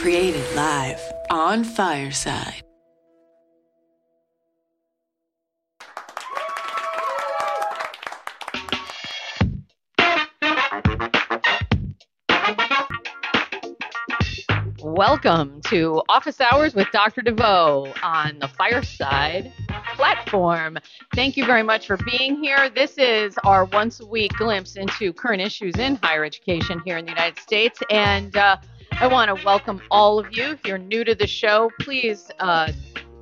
Created live on Fireside. Welcome to Office Hours with Dr. De Veau on the Fireside platform. Thank you very much for being here. This is our once a week glimpse into current issues in higher education here in the United States. And uh, I want to welcome all of you. If you're new to the show, please uh,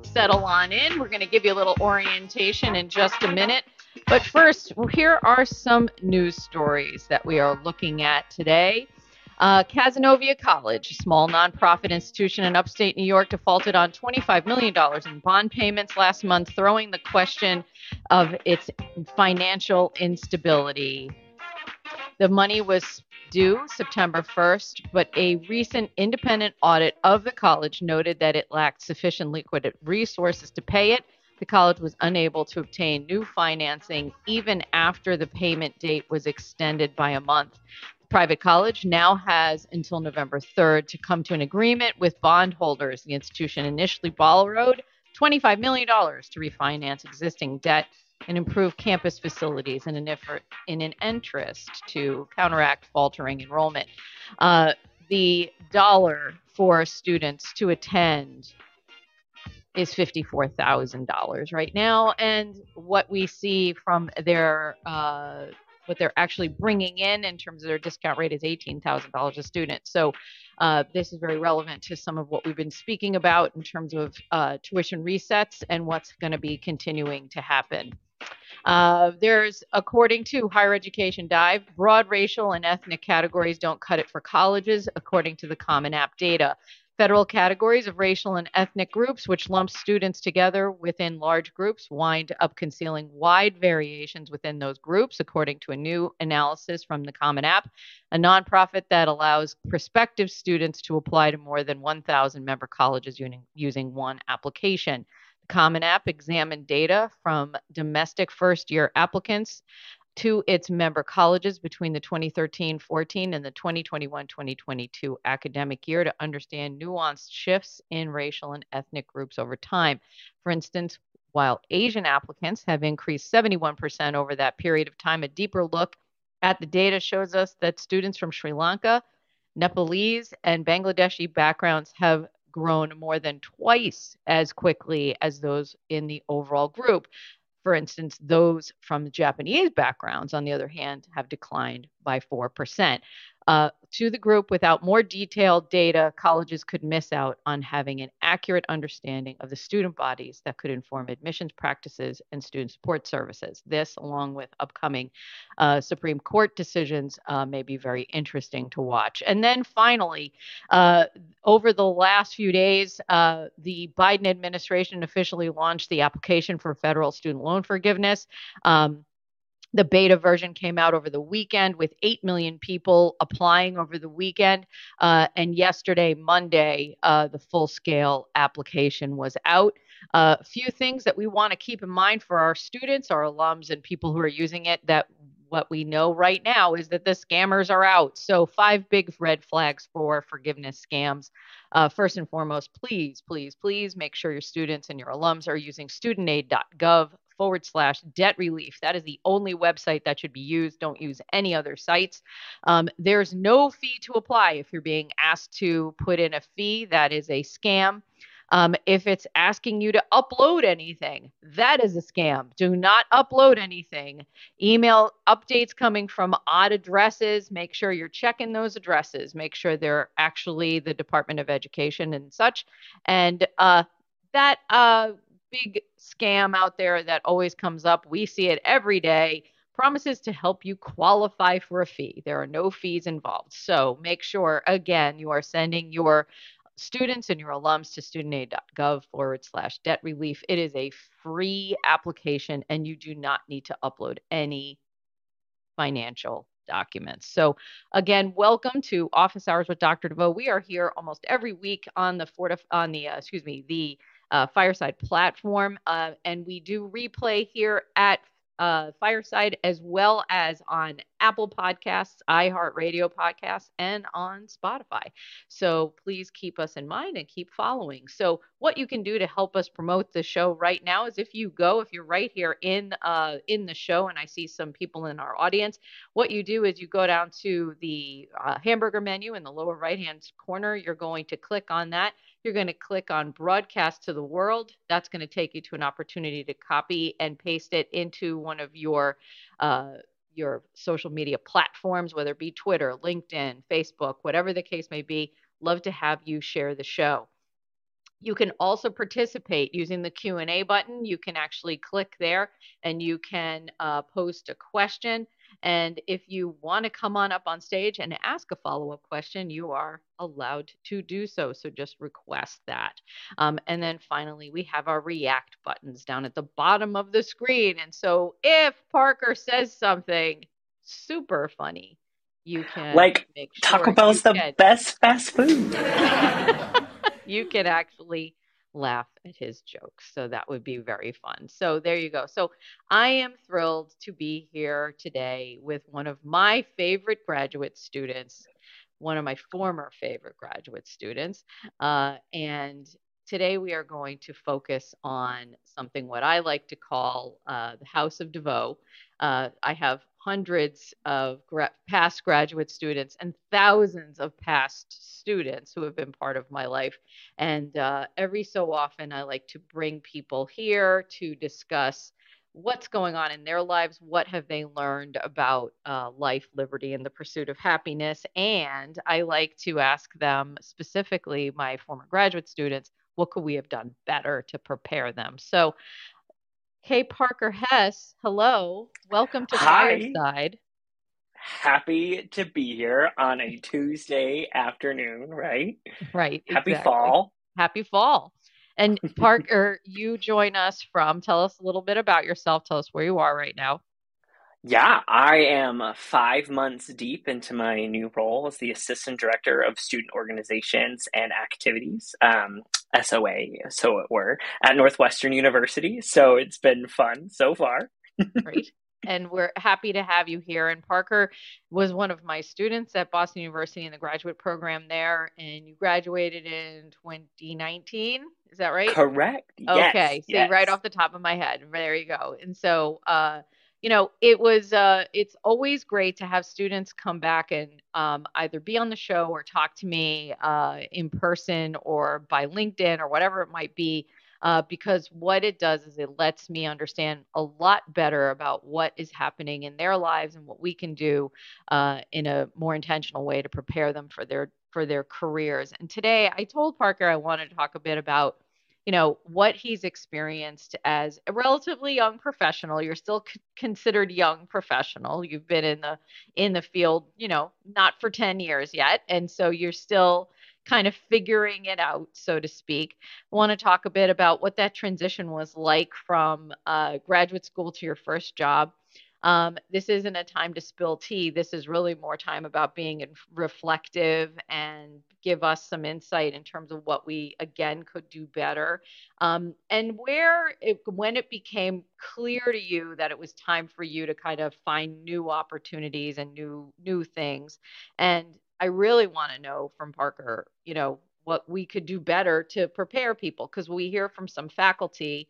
settle on in. We're going to give you a little orientation in just a minute. But first, here are some news stories that we are looking at today. Uh, Cazenovia College, a small nonprofit institution in upstate New York, defaulted on $25 million in bond payments last month, throwing the question of its financial instability. The money was due September 1st, but a recent independent audit of the college noted that it lacked sufficient liquid resources to pay it. The college was unable to obtain new financing even after the payment date was extended by a month The private college now has until November 3rd to come to an agreement with bondholders. The institution initially borrowed $25 million to refinance existing debt and improve campus facilities in an, effort, in an interest to counteract faltering enrollment. Uh, the dollar for students to attend is $54,000 right now. And what we see from their uh, what they're actually bringing in in terms of their discount rate is $18,000 a student. So uh, this is very relevant to some of what we've been speaking about in terms of uh, tuition resets and what's going to be continuing to happen. Uh, there's, according to Higher Education Dive, broad racial and ethnic categories don't cut it for colleges, according to the Common App data. Federal categories of racial and ethnic groups, which lump students together within large groups, wind up concealing wide variations within those groups, according to a new analysis from the Common App, a nonprofit that allows prospective students to apply to more than 1,000 member colleges using, using one application. Common App examined data from domestic first year applicants to its member colleges between the 2013 14 and the 2021 2022 academic year to understand nuanced shifts in racial and ethnic groups over time. For instance, while Asian applicants have increased 71% over that period of time, a deeper look at the data shows us that students from Sri Lanka, Nepalese, and Bangladeshi backgrounds have grown more than twice as quickly as those in the overall group. For instance, those from Japanese backgrounds, on the other hand, have declined by 4%. Uh, to the group, without more detailed data, colleges could miss out on having an accurate understanding of the student bodies that could inform admissions practices and student support services. This, along with upcoming uh, Supreme Court decisions, uh, may be very interesting to watch. And then finally, uh, over the last few days, uh, the Biden administration officially launched the application for federal student loan forgiveness. Um, the beta version came out over the weekend with 8 million people applying over the weekend. Uh, and yesterday, Monday, uh, the full scale application was out. A uh, few things that we want to keep in mind for our students, our alums, and people who are using it that what we know right now is that the scammers are out. So, five big red flags for forgiveness scams. Uh, first and foremost, please, please, please make sure your students and your alums are using studentaid.gov forward slash debt relief. That is the only website that should be used. Don't use any other sites. Um, there's no fee to apply if you're being asked to put in a fee. That is a scam. Um, if it's asking you to upload anything, that is a scam. Do not upload anything. Email updates coming from odd addresses. Make sure you're checking those addresses. Make sure they're actually the Department of Education and such. And uh, that uh, big scam out there that always comes up. We see it every day. Promises to help you qualify for a fee. There are no fees involved. So make sure, again, you are sending your students and your alums to studentaid.gov forward slash debt relief. It is a free application and you do not need to upload any financial documents. So again, welcome to Office Hours with Dr. De Veau. We are here almost every week on the Fortif- on the uh, excuse me the uh, Fireside platform. Uh, and we do replay here at uh, Fireside, as well as on Apple Podcasts, iHeartRadio Podcasts, and on Spotify. So please keep us in mind and keep following. So what you can do to help us promote the show right now is if you go, if you're right here in uh, in the show, and I see some people in our audience, what you do is you go down to the uh, hamburger menu in the lower right hand corner. You're going to click on that you're going to click on broadcast to the world. That's going to take you to an opportunity to copy and paste it into one of your uh, your social media platforms, whether it be Twitter, LinkedIn, Facebook, whatever the case may be. Love to have you share the show. You can also participate using the Q&A button. You can actually click there and you can uh, post a question. And if you want to come on up on stage and ask a follow up question, you are allowed to do so. So just request that. Um, and then finally, we have our react buttons down at the bottom of the screen. And so if Parker says something super funny, you can like sure Taco Bell's the can. best fast food. you can actually laugh at his jokes. So that would be very fun. So there you go. So I am thrilled to be here today with one of my favorite graduate students, one of my former favorite graduate students. Uh, and today we are going to focus on something what I like to call uh, the House of De Veau. Uh, I have hundreds of gra- past graduate students and thousands of past students who have been part of my life. And uh, every so often, I like to bring people here to discuss what's going on in their lives, what have they learned about uh, life, liberty, and the pursuit of happiness. And I like to ask them, specifically my former graduate students, what could we have done better to prepare them? So Hey, Parker Hess. Hello. Welcome to Hi. Fireside. Happy to be here on a Tuesday afternoon, right? Right. Happy exactly. fall. Happy fall. And Parker, you join us from, tell us a little bit about yourself. Tell us where you are right now. Yeah, I am five months deep into my new role as the Assistant Director of Student Organizations and Activities, um, SOA, so it were, at Northwestern University. So it's been fun so far. Great. And we're happy to have you here. And Parker was one of my students at Boston University in the graduate program there. And you graduated in 2019. Is that right? Correct. Okay. Yes, See, yes. right off the top of my head. There you go. And so, uh, you know, it was, uh, it's always great to have students come back and um, either be on the show or talk to me uh, in person or by LinkedIn or whatever it might be. Uh, because what it does is it lets me understand a lot better about what is happening in their lives and what we can do uh, in a more intentional way to prepare them for their for their careers. And today, I told Parker I wanted to talk a bit about you know what he's experienced as a relatively young professional. You're still c- considered young professional. You've been in the in the field you know not for 10 years yet and so you're still kind of figuring it out so to speak. I want to talk a bit about what that transition was like from uh, graduate school to your first job um, this isn't a time to spill tea. This is really more time about being reflective and give us some insight in terms of what we again could do better. Um, and where it, when it became clear to you that it was time for you to kind of find new opportunities and new new things. And I really want to know from Parker, you know, what we could do better to prepare people because we hear from some faculty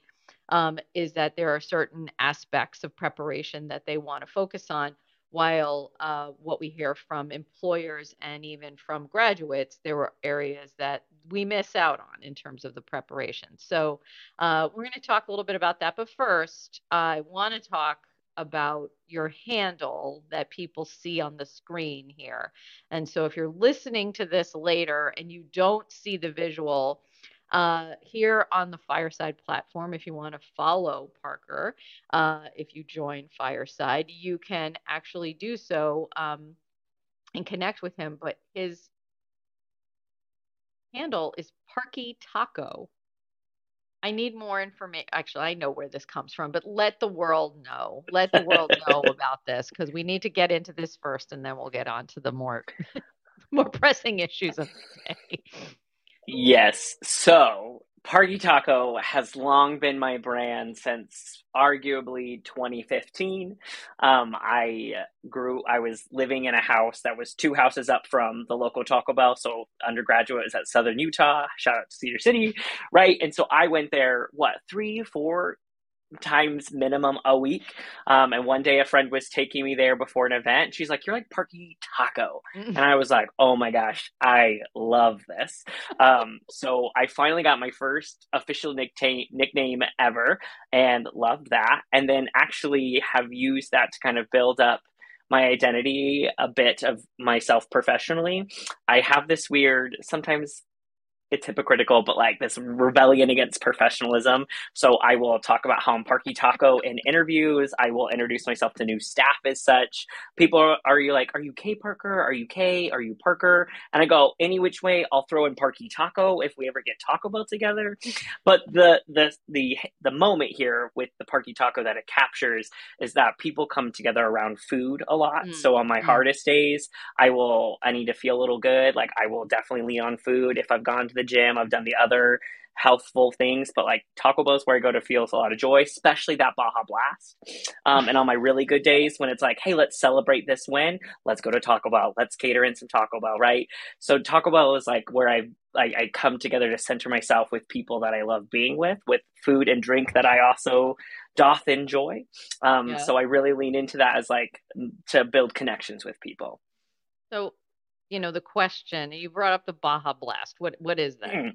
um, is that there are certain aspects of preparation that they want to focus on. While uh, what we hear from employers and even from graduates, there were areas that we miss out on in terms of the preparation. So, uh, we're going to talk a little bit about that. But first, I want to talk about your handle that people see on the screen here. And so, if you're listening to this later and you don't see the visual, uh, here on the Fireside platform, if you want to follow Parker, uh, if you join Fireside, you can actually do so um, and connect with him. But his handle is Parky Taco. I need more information. Actually, I know where this comes from, but let the world know. Let the world know about this because we need to get into this first, and then we'll get on to the more more pressing issues of the day. Yes. So Parky Taco has long been my brand since arguably 2015. Um, I grew, I was living in a house that was two houses up from the local Taco Bell. So undergraduate is at Southern Utah. Shout out to Cedar City, right? And so I went there, what, three, four times minimum a week. Um, and one day a friend was taking me there before an event. She's like, You're like Parky Taco. Mm-hmm. And I was like, Oh my gosh, I love this. Um, so I finally got my first official nickname, nickname ever and loved that. And then actually have used that to kind of build up my identity a bit of myself professionally. I have this weird, sometimes it's hypocritical, but like this rebellion against professionalism. So I will talk about how I'm Parky Taco in interviews. I will introduce myself to new staff as such. People are, are you like, are you K Parker? Are you K? Are you Parker? And I go, any which way, I'll throw in Parky Taco if we ever get Taco Bell together. But the the the the moment here with the Parky Taco that it captures is that people come together around food a lot. Mm. So on my mm. hardest days, I will I need to feel a little good. Like I will definitely lean on food if I've gone to the gym. I've done the other healthful things, but like Taco Bell is where I go to feel a lot of joy, especially that Baja Blast. Um, and on my really good days when it's like, hey, let's celebrate this win, let's go to Taco Bell, let's cater in some Taco Bell, right? So Taco Bell is like where I I, I come together to center myself with people that I love being with, with food and drink that I also doth enjoy. Um, yeah. So I really lean into that as like to build connections with people. So you know the question you brought up the baja blast what what is that mm.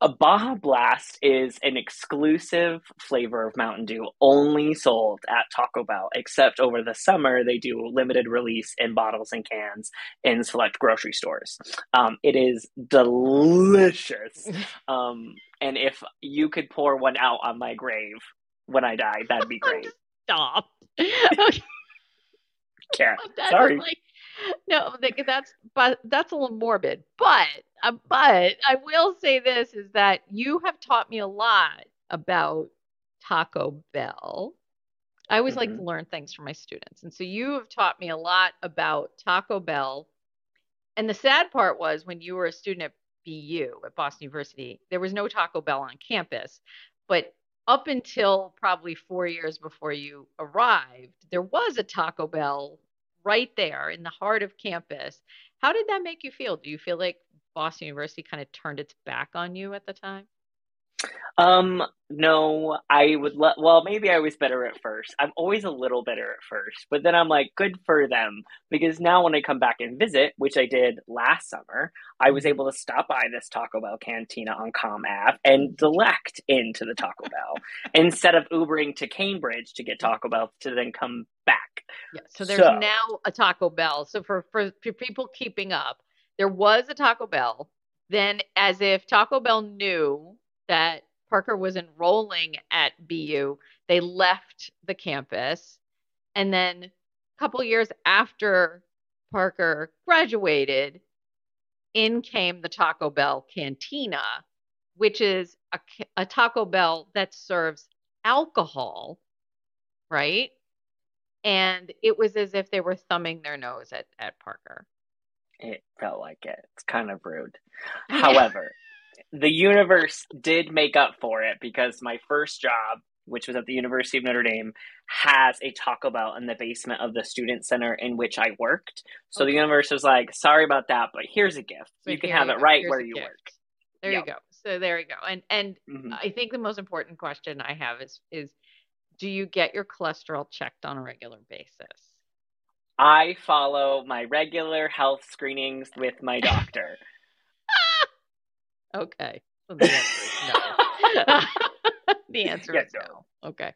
a baja blast is an exclusive flavor of mountain dew only sold at taco bell except over the summer they do limited release in bottles and cans in select grocery stores um, it is delicious um, and if you could pour one out on my grave when i die that'd be great stop okay. Can't. Sorry. Like, no, that's but that's a little morbid. But uh, but I will say this is that you have taught me a lot about Taco Bell. I always mm-hmm. like to learn things from my students, and so you have taught me a lot about Taco Bell. And the sad part was when you were a student at BU at Boston University, there was no Taco Bell on campus, but up until probably four years before you arrived, there was a Taco Bell right there in the heart of campus. How did that make you feel? Do you feel like Boston University kind of turned its back on you at the time? Um, no, I would let, well, maybe I was better at first. I'm always a little better at first, but then I'm like, good for them. Because now when I come back and visit, which I did last summer, I was able to stop by this Taco Bell cantina on Comm Ave and delect into the Taco Bell instead of Ubering to Cambridge to get Taco Bell to then come back. Yeah, so there's so, now a Taco Bell. So for, for, for people keeping up, there was a Taco Bell. Then, as if Taco Bell knew that Parker was enrolling at BU, they left the campus. And then a couple years after Parker graduated, in came the Taco Bell Cantina, which is a, a Taco Bell that serves alcohol, right? And it was as if they were thumbing their nose at, at Parker. It felt like it. It's kind of rude. However, the universe did make up for it because my first job, which was at the University of Notre Dame, has a Taco Bell in the basement of the student center in which I worked. So okay. the universe was like, sorry about that, but here's a gift. You can have you it right where you gift. work. There yep. you go. So there you go. And and mm-hmm. I think the most important question I have is is do you get your cholesterol checked on a regular basis? I follow my regular health screenings with my doctor. Okay. So the answer is no. the answer is no. Okay.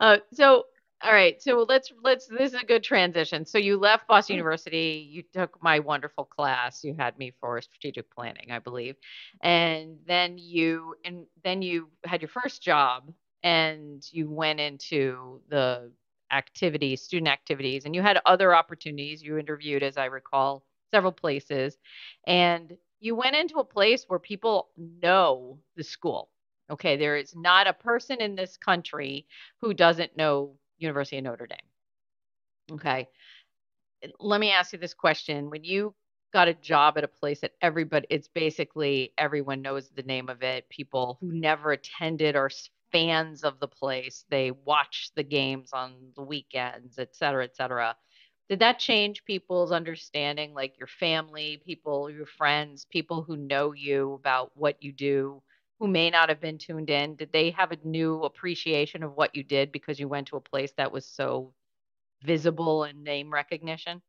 Uh, so all right. So let's let's this is a good transition. So you left Boston mm-hmm. University, you took my wonderful class. You had me for strategic planning, I believe. And then you and then you had your first job and you went into the activities, student activities, and you had other opportunities. You interviewed, as I recall, several places. And you went into a place where people know the school. Okay, there is not a person in this country who doesn't know University of Notre Dame. Okay. Let me ask you this question. When you got a job at a place that everybody it's basically everyone knows the name of it people who never attended are fans of the place. They watch the games on the weekends et cetera et cetera. Did that change people's understanding like your family people your friends people who know you about what you do who may not have been tuned in? Did they have a new appreciation of what you did because you went to a place that was so visible and name recognition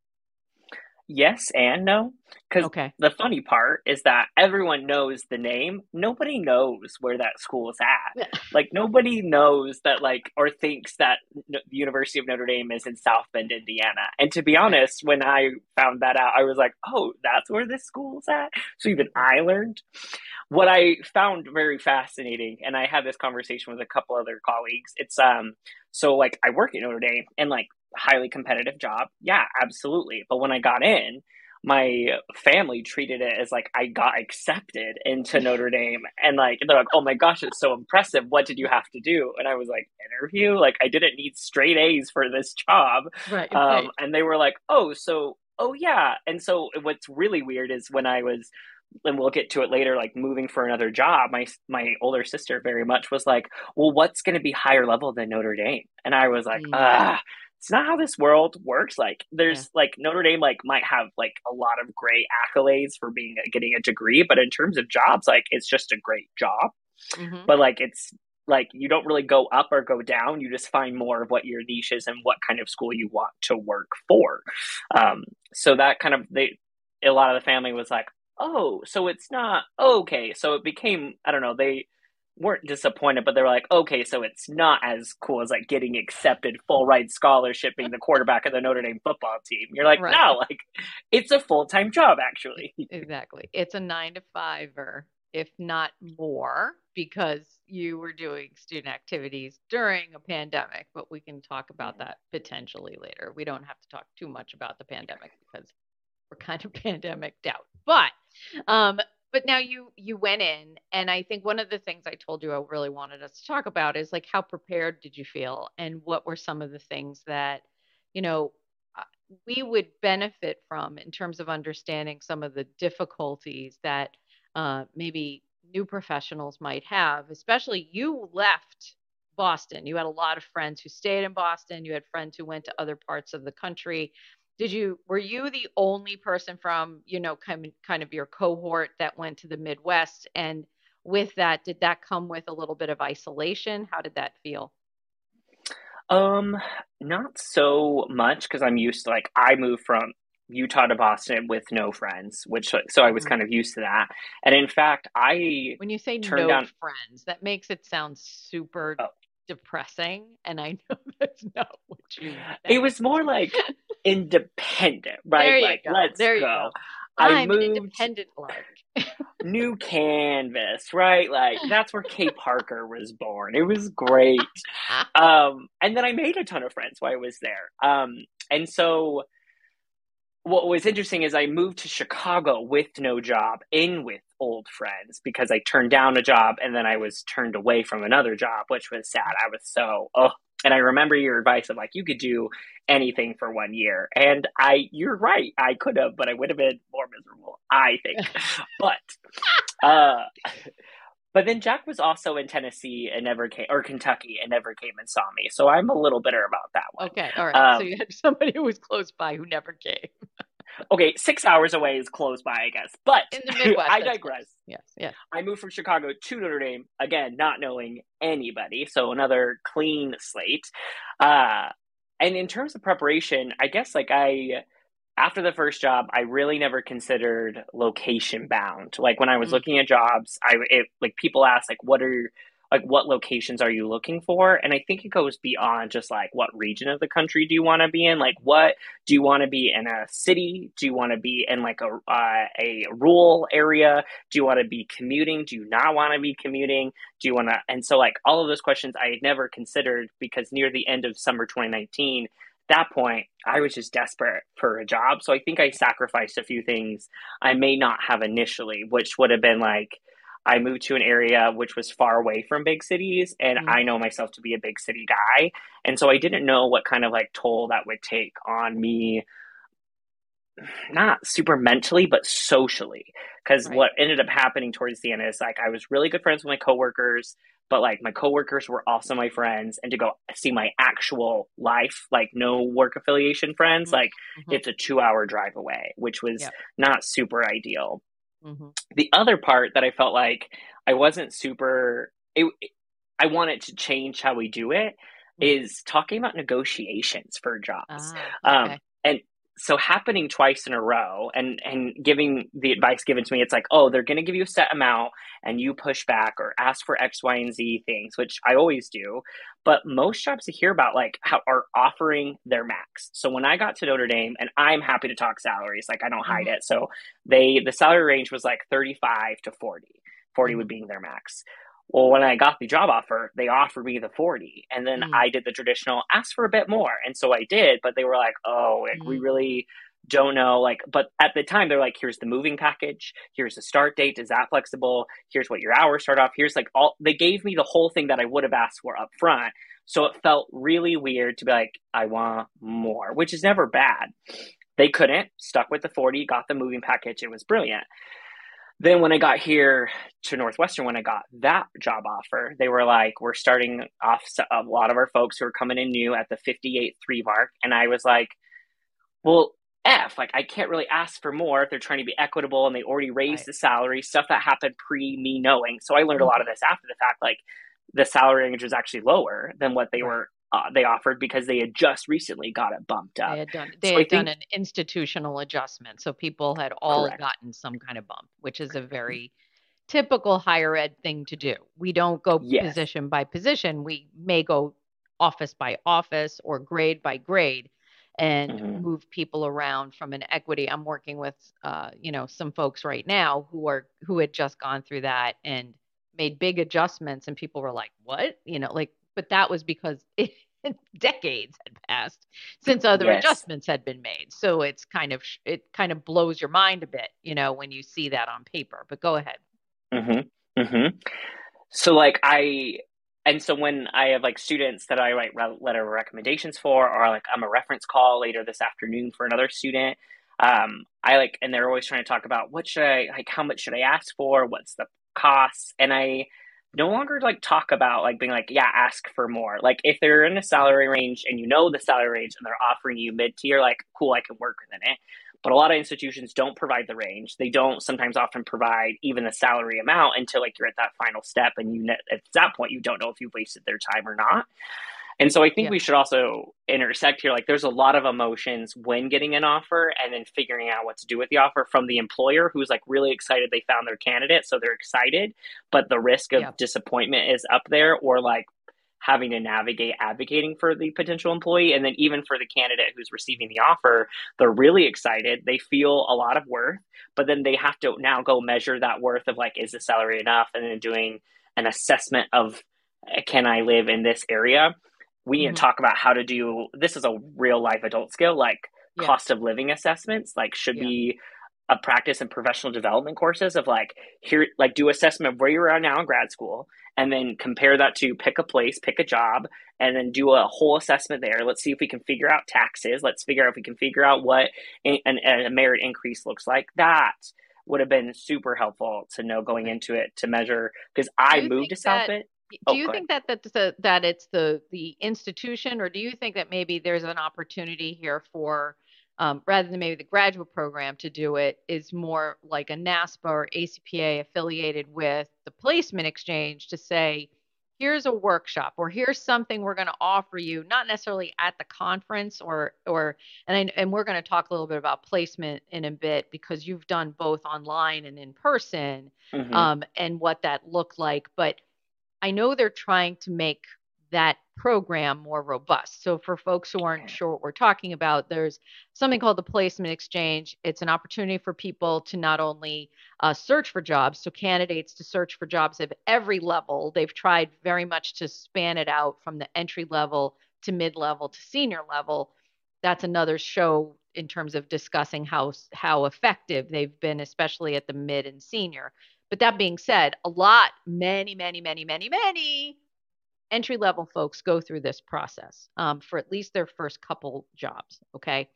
yes and no. Because okay the funny part is that everyone knows the name. Nobody knows where that school is at. like nobody knows that, like, or thinks that the University of Notre Dame is in South Bend, Indiana. And to be honest, when I found that out, I was like, oh, that's where this school's at. So even I learned. What I found very fascinating, and I had this conversation with a couple other colleagues. It's um, so like I work at Notre Dame, and like highly competitive job. Yeah, absolutely. But when I got in, my family treated it as like I got accepted into Notre Dame and like they're like, oh my gosh, it's so impressive. What did you have to do? And I was like, interview? Like I didn't need straight A's for this job. right, Um, right. and they were like, oh, so, oh yeah. And so what's really weird is when I was, and we'll get to it later, like moving for another job, my, my older sister very much was like, well, what's going to be higher level than Notre Dame? And I was like, Mm. ah, it's not how this world works. Like there's Yeah. like Notre Dame like might have like a lot of great accolades for being getting a degree, but in terms of jobs, like it's just a great job. Mhm. But like it's like you don't really go up or go down. You just find more of what your niche is and what kind of school you want to work for. Um, so that kind of they a lot of the family was like, oh, so it's not okay. So it became I don't know they weren't disappointed, but they were like, okay, so it's not as cool as like getting accepted full ride scholarship being the quarterback of the Notre Dame football team. You're like, Right. no, like it's a full time job actually. Exactly. It's a nine to fiver, if not more, because you were doing student activities during a pandemic, but we can talk about that potentially later. We don't have to talk too much about the pandemic because we're kind of pandemic doubt. But um but now you you went in and I think one of the things I told you I really wanted us to talk about is like how prepared did you feel and what were some of the things that you know uh, we would benefit from in terms of understanding some of the difficulties that uh, maybe new professionals might have, especially you left Boston. You had a lot of friends who stayed in Boston. You had friends who went to other parts of the country. Did you were you the only person from, you know, kind of, kind of your cohort that went to the Midwest and with that did that come with a little bit of isolation? How did that feel? Um, not so much because I'm used to like I moved from Utah to Boston with no friends, which so I was Mhm. kind of used to that. And in fact, I When you say no down- friends, that makes it sound super Oh. depressing, and I know that's not what you it was more like independent, right? There you like go. let's There you go. go. I moved independent lark. new canvas, right? Like that's where K Parker was born. It was great. um, and then I made a ton of friends while I was there. Um, and so what was interesting is I moved to Chicago with no job, in with old friends because I turned down a job and then I was turned away from another job, which was sad. I was so oh. And I remember your advice of like you could do anything for one year, and I you're right. I could have, but I would have been more miserable. I think, but uh, but then Jack was also in Tennessee and never came, or Kentucky and never came and saw me. So I'm a little bitter about that one. Okay, all right. so Um, you had somebody who was close by who never came Okay, six hours away is close by, I guess. But in the Midwest. I digress. Yes, yes. I moved from Chicago to Notre Dame again, not knowing anybody, so another clean slate. Uh, and in terms of preparation, I guess like I, after the first job, I really never considered location bound. Like when I was Mm. looking at jobs, I it, like people ask like, what are like what locations are you looking for? And I think it goes beyond just like what region of the country do you want to be in? Like what do you want to be in a city? Do you want to be in like a uh, a rural area? Do you want to be commuting? Do you not want to be commuting? Do you want to? And so, like, all of those questions I had never considered because near the end of summer 2019, that point, I was just desperate for a job. So I think I sacrificed a few things I may not have initially, which would have been like, I moved to an area which was far away from big cities, and Mhm. I know myself to be a big city guy. And so I didn't know what kind of like toll that would take on me not super mentally, but socially. Because Right. what ended up happening towards the end is like I was really good friends with my coworkers, but like my coworkers were also my friends. And to go see my actual life, like no work affiliation friends, Mhm. like Mhm. it's a two hour drive away, which was Yep. not super ideal. Mhm. The other part that I felt like I wasn't super, it, I wanted to change how we do it Mhm. is talking about negotiations for jobs. Ah, Um, okay. So happening twice in a row and and giving the advice given to me it's like oh they're going to give you a set amount and you push back or ask for x y and z things which i always do. But most jobs you hear about like how are offering their max. So when i got to notre dame and i'm happy to talk salaries like i don't hide Mhm. it. So they the salary range was like 35 to 40 40 Mhm. would be their max well, when I got the job offer, they offered me the 40. And then Mm. I did the traditional ask for a bit more. And so I did, but they were like, oh, like, we Mm. really don't know. Like, but at the time, they're like, here's the moving package. Here's the start date. Is that flexible? Here's what your hours start off. Here's like all, they gave me the whole thing that I would have asked for up front. So it felt really weird to be like, I want more, which is never bad. They couldn't, stuck with the 40, got the moving package. It was brilliant. Then when I got here to Northwestern, when I got that job offer, they were like, we're starting off a lot of our folks who are coming in new at the 58 3 mark. And I was like, well, F, like I can't really ask for more if they're trying to be equitable and they already raised Right. the salary, stuff that happened pre me knowing. So I learned a mm-hmm. lot of this after the fact. Like the salary range was actually lower than what they Right. were uh, they offered because they had just recently got it bumped up. They had done they So had done think- an institutional adjustment, so people had all Correct. gotten some kind of bump, which is a very typical higher ed thing to do. We don't go Yes. position by position. We may go office by office or grade by grade and Mhm. move people around from an equity. I'm working with uh, you know, some folks right now who are who had just gone through that and made big adjustments and people were like, "What?" You know, like but that was because decades had passed since other Yes. adjustments had been made. So it's kind of it kind of blows your mind a bit, you know, when you see that on paper. But go ahead. Mm-hmm. Mm-hmm. So like I and so when I have like students that I write re- letter of recommendations for, or like I'm a reference call later this afternoon for another student, um, I like and they're always trying to talk about what should I like, how much should I ask for, what's the costs, and I no longer like talk about like being like yeah ask for more. Like if they're in a salary range and you know the salary range and they're offering you mid tier like cool i can work within it. But a lot of institutions don't provide the range. They don't sometimes often provide even the salary amount until like you're at that final step and you ne- at that point you don't know if you've wasted their time or not and so i think Yeah. we should also intersect here like there's a lot of emotions when getting an offer and then figuring out what to do with the offer from the employer who's like really excited they found their candidate so they're excited but the risk of Yeah. disappointment is up there or like having to navigate advocating for the potential employee and then even for the candidate who's receiving the offer they're really excited they feel a lot of worth but then they have to now go measure that worth of like is the salary enough and then doing an assessment of can i live in this area we need Mhm. to talk about how to do this is a real life adult skill like Yeah. cost of living assessments like should Yeah. be a practice and professional development courses of like here like do assessment of where you're at now in grad school and then compare that to pick a place pick a job and then do a whole assessment there let's see if we can figure out taxes let's figure out if we can figure out what a, an, a merit increase looks like that would have been super helpful to know going into it to measure because i moved to south that- Bend. Do Oh, you go think that that's the, that it's the the institution, or do you think that maybe there's an opportunity here for um, rather than maybe the graduate program to do it is more like a NASPA or ACPA affiliated with the placement exchange to say, here's a workshop or here's something we're going to offer you, not necessarily at the conference or or and I, and we're going to talk a little bit about placement in a bit because you've done both online and in person Mhm. um, and what that looked like. But I know they're trying to make that program more robust. So for folks who aren't sure what we're talking about, there's something called the placement exchange. It's an opportunity for people to not only uh, search for jobs, so candidates to search for jobs at every level. They've tried very much to span it out from the entry level to mid level to senior level. That's another show in terms of discussing how how effective they've been, especially at the mid and senior. But that being said, a lot, many, many, many, many, many entry level folks go through this process um, for at least their first couple jobs. Okay.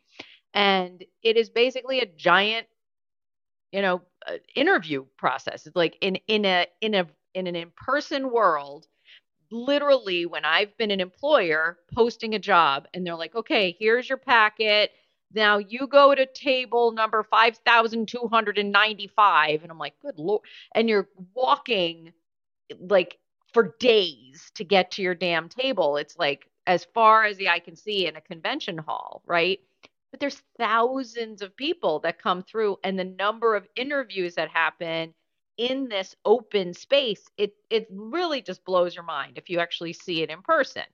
And it is basically a giant, you know, uh, interview process. It's like in in a in a in an in-person world, literally when I've been an employer posting a job and they're like, "Okay, here's your packet. Now you go to table number 5295." And I'm like, "Good lord." And you're walking like for days to get to your damn table. It's like as far as the eye can see in a convention hall, right? But there's thousands of people that come through and the number of interviews that happen in this open space, it it really just blows your mind if you actually see it in person.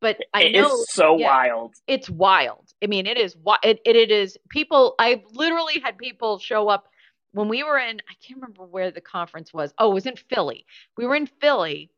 But I it know is so yeah, wild. It's wild. I mean, it is it, it it is people I've literally had people show up when we were in I can't remember where the conference was. Oh, it was in Philly. We were in Philly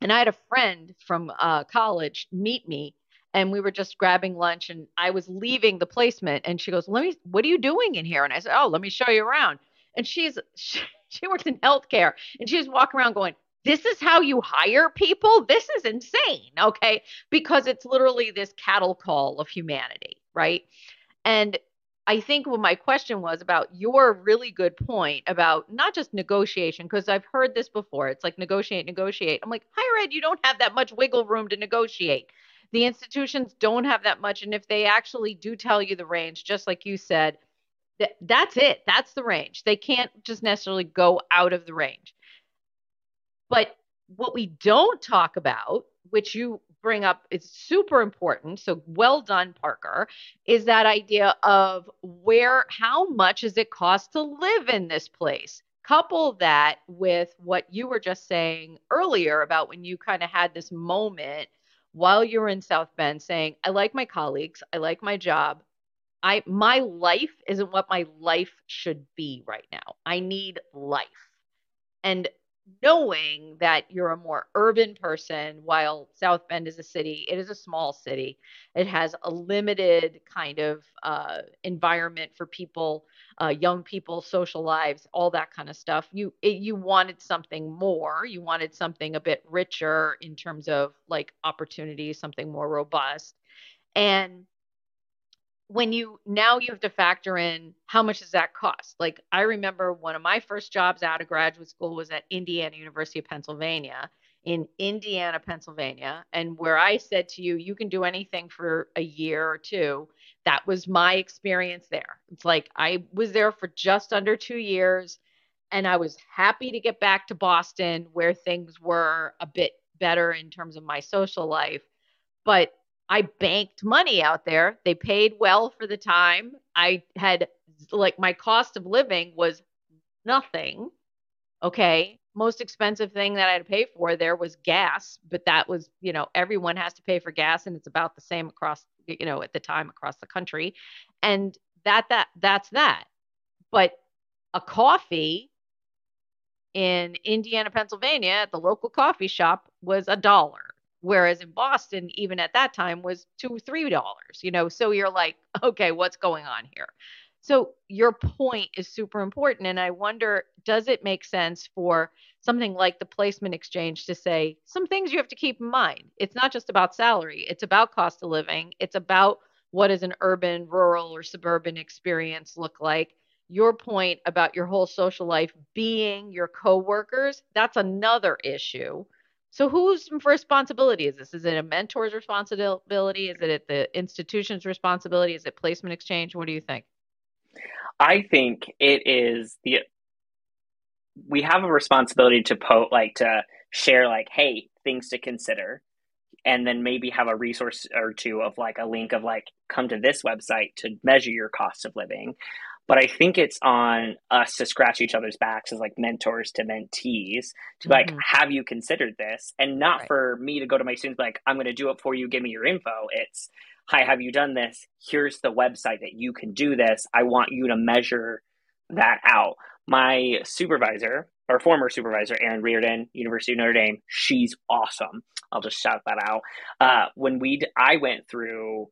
and I had a friend from uh, college meet me and we were just grabbing lunch and I was leaving the placement and she goes, "Let me what are you doing in here?" And I said, "Oh, let me show you around." And she's she, she works in healthcare and she's walking around going, this is how you hire people? This is insane. Okay. Because it's literally this cattle call of humanity. Right. And I think what my question was about your really good point about not just negotiation, because I've heard this before. It's like negotiate, negotiate. I'm like, higher ed, you don't have that much wiggle room to negotiate. The institutions don't have that much. And if they actually do tell you the range, just like you said, that's it. That's the range. They can't just necessarily go out of the range. But what we don't talk about, which you bring up is super important. So well done, Parker, is that idea of where, how much does it cost to live in this place? Couple that with what you were just saying earlier about when you kind of had this moment while you were in South Bend saying, I like my colleagues, I like my job, I my life isn't what my life should be right now. I need life. And knowing that you're a more urban person while South Bend is a city, it is a small city. It has a limited kind of uh, environment for people, uh, young people, social lives, all that kind of stuff. You it, you wanted something more. You wanted something a bit richer in terms of like opportunities, something more robust. And when you now you have to factor in how much does that cost? Like i remember one of my first jobs out of graduate school was at indiana university of pennsylvania in indiana pennsylvania and where i said to you you can do anything for a year or two that was my experience there. It's like i was there for just under two years and i was happy to get back to boston where things were a bit better in terms of my social life but I banked money out there. They paid well for the time. I had like my cost of living was nothing. Okay. Most expensive thing that I had to pay for there was gas, but that was, you know, everyone has to pay for gas and it's about the same across, you know, at the time across the country. And that that that's that. But a coffee in Indiana, Pennsylvania at the local coffee shop was a dollar whereas in boston even at that time was two three dollars you know? So you're like okay what's going on here? So your point is super important and i wonder does it make sense for something like the placement exchange to say some things you have to keep in mind? It's not just about salary it's about cost of living it's about what does an urban rural or suburban experience look like? Your point about your whole social life being your coworkers that's another issue so whose responsibility is this? Is it a mentor's responsibility? Is it the institution's responsibility? Is it placement exchange? What do you think? I think it is the we have a responsibility to po like to share like hey things to consider and then maybe have a resource or two of like a link of like come to this website to measure your cost of living but I think it's on us to scratch each other's backs as like mentors to mentees to mm-hmm. like, have you considered this? And not right. for me to go to my students like, I'm going to do it for you. Give me your info. It's, hi, have you done this? Here's the website that you can do this. I want you to measure that out. My supervisor or former supervisor, Erin Reardon, University of Notre Dame, she's awesome. I'll just shout that out. Uh, when we, I went through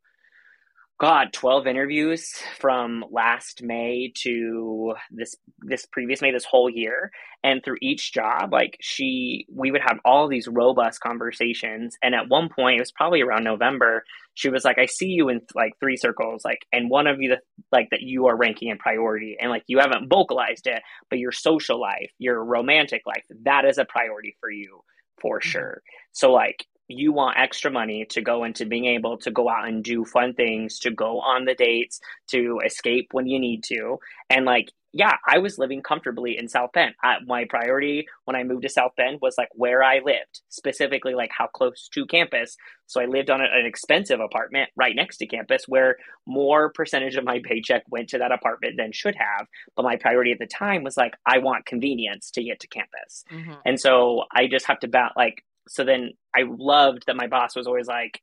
God, 12 interviews from last May to this this previous May this whole year. And through each job like she we would have all these robust conversations. And at one point it was probably around November she was like I see you in like three circles like and one of you that like that you are ranking in priority. And like you haven't vocalized it but your social life your romantic life that is a priority for you for mm-hmm. sure. So like you want extra money to go into being able to go out and do fun things, to go on the dates, to escape when you need to. And like, yeah, I was living comfortably in South Bend. I, my priority when I moved to South Bend was like where I lived, specifically like how close to campus. So I lived on a, an expensive apartment right next to campus where more percentage of my paycheck went to that apartment than should have. But my priority at the time was like, I want convenience to get to campus. Mm-hmm. And so I just have to bat like so then I loved that my boss was always like,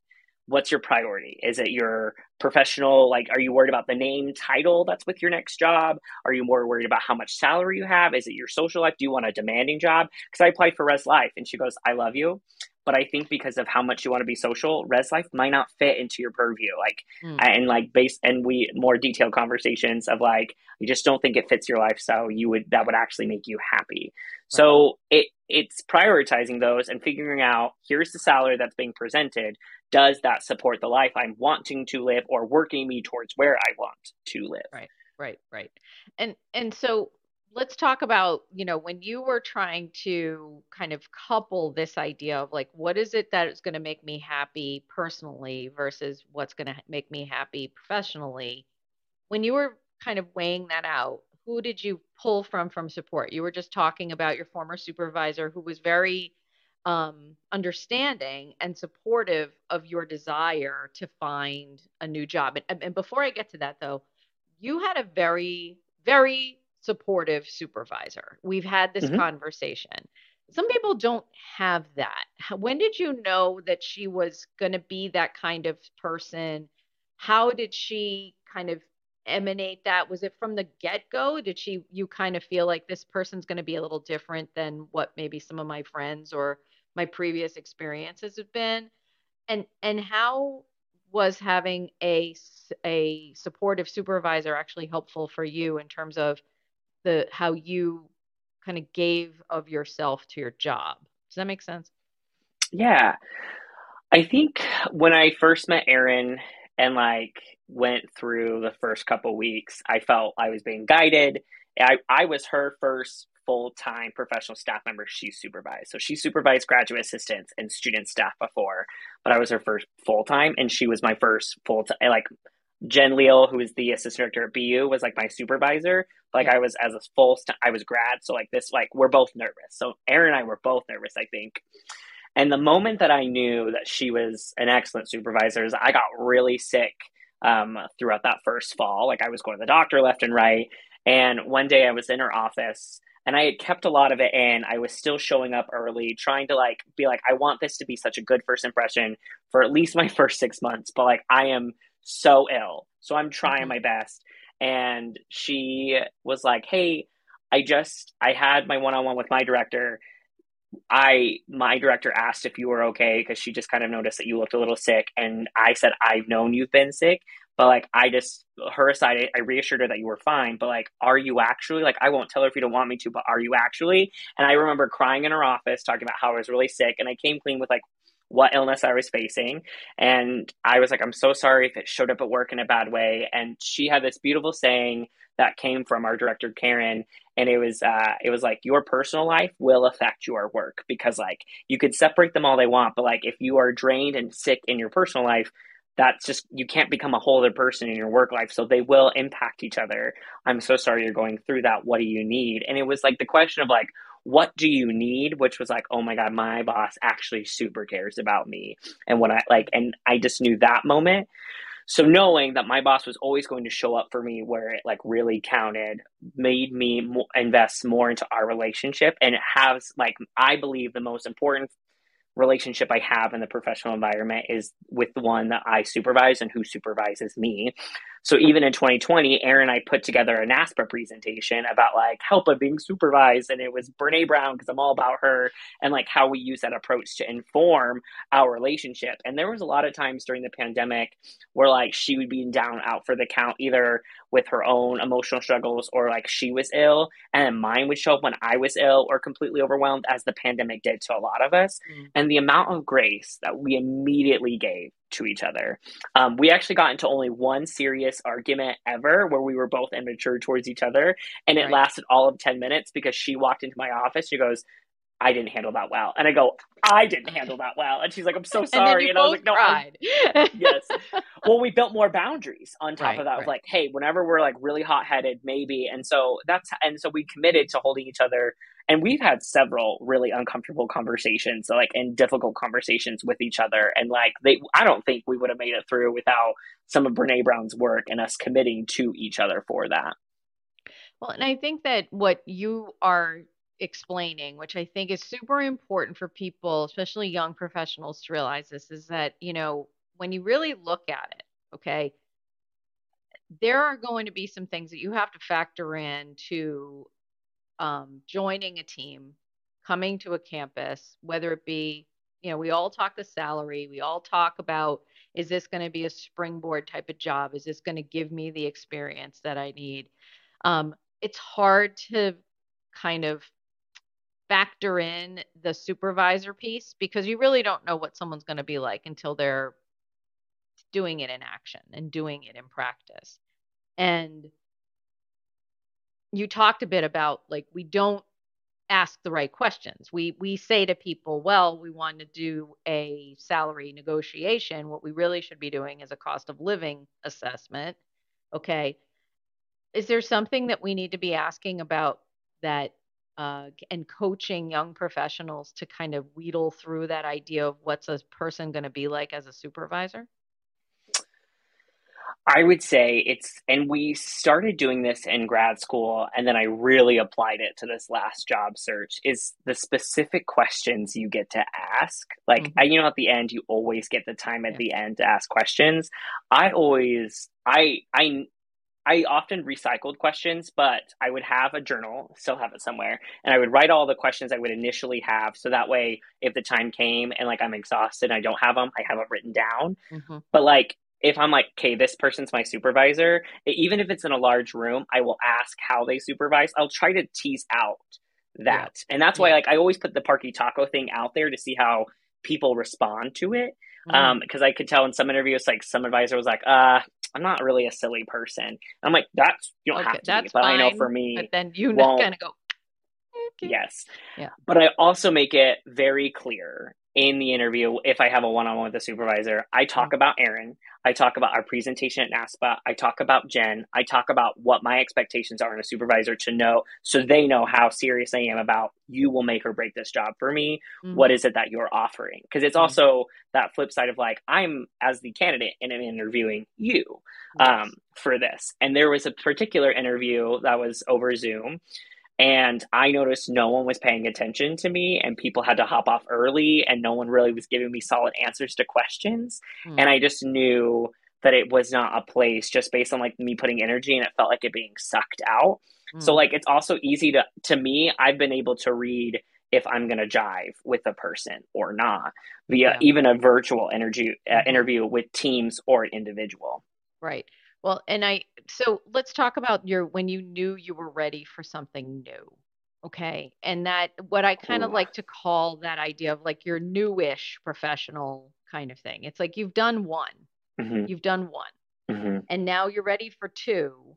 what's your priority? Is it your professional? Like, are you worried about the name title that's with your next job? Are you more worried about how much salary you have? Is it your social life? Do you want a demanding job? Because I applied for Res Life and she goes, I love you. But I think because of how much you want to be social, Res Life might not fit into your purview. Like, mm. and like base, and we more detailed conversations of like, you just don't think it fits your lifestyle. You would, that would actually make you happy. Right. So it, it's prioritizing those and figuring out here's the salary that's being presented. Does that support the life I'm wanting to live or working me towards where I want to live? Right, right, right. And and so let's talk about, you know, when you were trying to kind of couple this idea of like what is it that is going to make me happy personally versus what's going to make me happy professionally. When you were kind of weighing that out, who did you pull from from support? You were just talking about your former supervisor who was very um, understanding and supportive of your desire to find a new job. And, and before I get to that, though, you had a very, very supportive supervisor. We've had this mm-hmm. conversation. Some people don't have that. When did you know that she was going to be that kind of person? How did she kind of emanate that? Was it from the get go? Did she, you kind of feel like this person's going to be a little different than what maybe some of my friends or my previous experiences have been? And, and how was having a, a supportive supervisor actually helpful for you in terms of the, how you kind of gave of yourself to your job? Does that make sense? Yeah. I think when I first met Erin and like went through the first couple weeks, I felt I was being guided. I, I was her first full time professional staff member she supervised. So she supervised graduate assistants and student staff before, but I was her first full time, and she was my first full time. Like Jen Leal, who is the assistant director at BU, was like my supervisor. Like I was as a full, st- I was grad, so like this, like we're both nervous. So aaron and I were both nervous, I think. And the moment that I knew that she was an excellent supervisor is I got really sick um, throughout that first fall. Like I was going to the doctor left and right. And one day I was in her office and I had kept a lot of it in. I was still showing up early, trying to like be like, I want this to be such a good first impression for at least my first six months. But like I am so ill. So I'm trying mm-hmm. my best. And she was like, Hey, I just I had my one on one with my director I my director asked if you were okay because she just kind of noticed that you looked a little sick, and I said I've known you've been sick, but like I just her aside, I, I reassured her that you were fine, but like, are you actually like I won't tell her if you don't want me to, but are you actually? And I remember crying in her office talking about how I was really sick, and I came clean with like what illness I was facing. And I was like, I'm so sorry if it showed up at work in a bad way. And she had this beautiful saying that came from our director, Karen. And it was, uh, it was like your personal life will affect your work because like you could separate them all they want, but like if you are drained and sick in your personal life, that's just you can't become a whole other person in your work life so they will impact each other i'm so sorry you're going through that what do you need and it was like the question of like what do you need? Which was like oh my god my boss actually super cares about me. And when i like and i just knew that moment. So knowing that my boss was always going to show up for me where it like really counted made me mo- invest more into our relationship. And it has like i believe the most important relationship I have in the professional environment is with the one that I supervise and who supervises me. So even in 2020, Aaron and I put together a NASPA presentation about like help of being supervised. And it was Brene Brown because I'm all about her and like how we use that approach to inform our relationship. And there was a lot of times during the pandemic where like she would be down out for the count, either with her own emotional struggles or like she was ill. And mine would show up when I was ill or completely overwhelmed, as the pandemic did to a lot of us. Mm. And the amount of grace that we immediately gave to each other. Um, we actually got into only one serious argument ever where we were both immature towards each other. And it right. lasted all of 10 minutes because she walked into my office. She goes, I didn't handle that well. And I go, I didn't handle that well. And she's like, I'm so sorry. And, and I was like, no, yes. Well, we built more boundaries on top right, of that. Right. Like, hey, whenever we're like really hot headed, maybe. And so that's, and so we committed to holding each other. And we've had several really uncomfortable conversations, like, and difficult conversations with each other. And like, they, I don't think we would have made it through without some of Brene Brown's work and us committing to each other for that. Well, and I think that what you are explaining, which I think is super important for people, especially young professionals, to realize this is that, you know, when you really look at it, okay, there are going to be some things that you have to factor in to um, joining a team, coming to a campus, whether it be, you know, we all talk the salary, we all talk about is this going to be a springboard type of job? Is this going to give me the experience that I need? Um, it's hard to kind of factor in the supervisor piece because you really don't know what someone's going to be like until they're doing it in action and doing it in practice. And you talked a bit about like we don't ask the right questions. We we say to people, well, we want to do a salary negotiation. What we really should be doing is a cost of living assessment. Okay. Is there something that we need to be asking about that uh, and coaching young professionals to kind of wheedle through that idea of what's a person going to be like as a supervisor? I would say it's, and we started doing this in grad school, and then I really applied it to this last job search. Is the specific questions you get to ask. Like, mm-hmm. I, you know, at the end, you always get the time at yeah. the end to ask questions. I always, I, I, I often recycled questions, but I would have a journal, still have it somewhere, and I would write all the questions I would initially have. So that way, if the time came and like I'm exhausted and I don't have them, I have it written down. Mm-hmm. But like, if I'm like, okay, this person's my supervisor, even if it's in a large room, I will ask how they supervise. I'll try to tease out that. Yeah. And that's why, like, I always put the Parky Taco thing out there to see how people respond to it. Mm-hmm. Um, because I could tell in some interviews, like some advisor was like, uh, I'm not really a silly person. I'm like, that's you don't okay, have to that's be, but fine, I know for me, but then you kind of go. Okay. Yes. Yeah. But I also make it very clear in the interview, if I have a one on one with the supervisor, I talk mm-hmm. about Aaron. I talk about our presentation at NASPA. I talk about Jen. I talk about what my expectations are in a supervisor to know so they know how serious I am about you will make or break this job for me. Mm-hmm. What is it that you're offering? Because it's mm-hmm. also that flip side of like, I'm as the candidate and I'm interviewing you yes. um, for this. And there was a particular interview that was over Zoom and I noticed no one was paying attention to me, and people had to hop off early, and no one really was giving me solid answers to questions. Mm. And I just knew that it was not a place just based on like me putting energy, and it felt like it being sucked out. Mm. So, like, it's also easy to, to me, I've been able to read if I'm going to jive with a person or not via yeah. even a virtual energy uh, mm-hmm. interview with teams or an individual. Right. Well, and I so let's talk about your when you knew you were ready for something new. Okay. And that what I kind of like to call that idea of like your newish professional kind of thing. It's like you've done one. Mm-hmm. You've done one. Mm-hmm. And now you're ready for two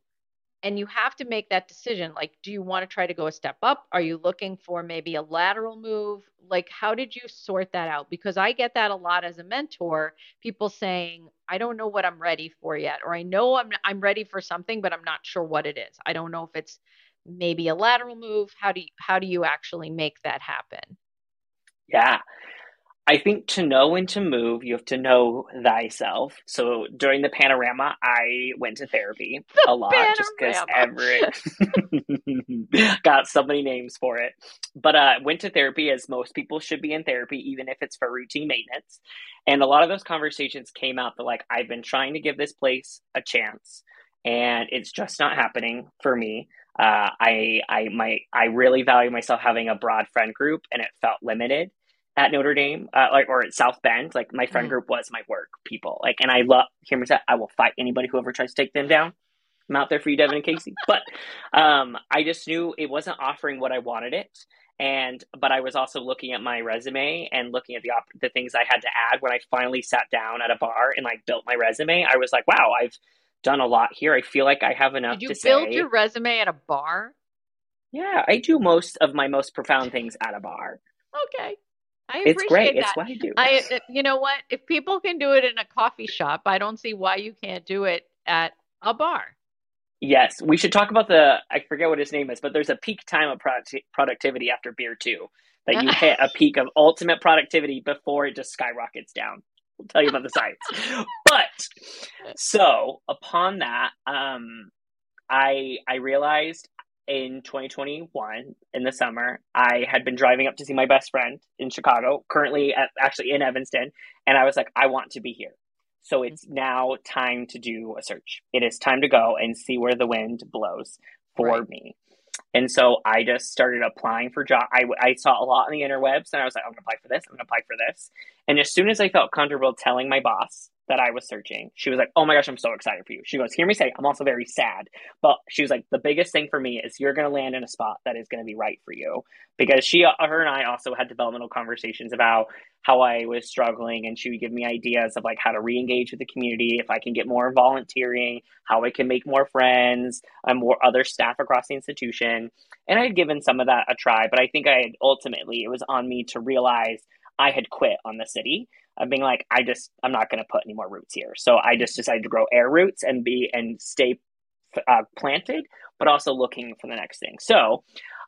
and you have to make that decision like do you want to try to go a step up? Are you looking for maybe a lateral move? Like how did you sort that out? Because i get that a lot as a mentor people saying i don't know what i'm ready for yet or i know i'm i'm ready for something but i'm not sure what it is. I don't know if it's maybe a lateral move. How do you how do you actually make that happen? Yeah I think to know when to move, you have to know thyself. So during the panorama, I went to therapy the a lot panorama. just because Everett got so many names for it. But uh, went to therapy as most people should be in therapy, even if it's for routine maintenance. And a lot of those conversations came out that like I've been trying to give this place a chance, and it's just not happening for me. Uh, I I my I really value myself having a broad friend group, and it felt limited at Notre Dame, uh, like or at South Bend. Like my friend mm. group was my work people. Like, and I love hear me say I will fight anybody who ever tries to take them down. I'm out there for you, Devin and Casey. But um, I just knew it wasn't offering what I wanted it. And but I was also looking at my resume and looking at the op- the things I had to add when I finally sat down at a bar and like built my resume. I was like, wow, I've done a lot here. I feel like I have enough. Did you to build say. your resume at a bar? Yeah, I do most of my most profound things at a bar. Okay. I it's great. That. It's what I do. I, uh, you know what? If people can do it in a coffee shop, I don't see why you can't do it at a bar. Yes, we should talk about the. I forget what his name is, but there's a peak time of product, productivity after beer too. That you hit a peak of ultimate productivity before it just skyrockets down. We'll tell you about the science. but so upon that, um, I I realized in 2021 in the summer, I had been driving up to see my best friend in Chicago, currently at, actually in Evanston, and I was like, I want to be here. So mm-hmm. it's now time to do a search. It is time to go and see where the wind blows for right. me. And so I just started applying for job. I, I saw a lot on the interwebs and I was like, I'm going to apply for this. I'm going to apply for this. And as soon as I felt comfortable telling my boss that I was searching, she was like, Oh my gosh, I'm so excited for you. She goes, Hear me say, I'm also very sad. But she was like, The biggest thing for me is you're going to land in a spot that is going to be right for you. Because she, uh, her and I also had developmental conversations about how I was struggling, and she would give me ideas of like how to re-engage with the community, if I can get more volunteering, how I can make more friends, and more other staff across the institution. And I had given some of that a try, but I think I had ultimately it was on me to realize I had quit on the city of being like, I just I'm not going to put any more roots here. So I just decided to grow air roots and be and stay uh, planted, but also looking for the next thing. So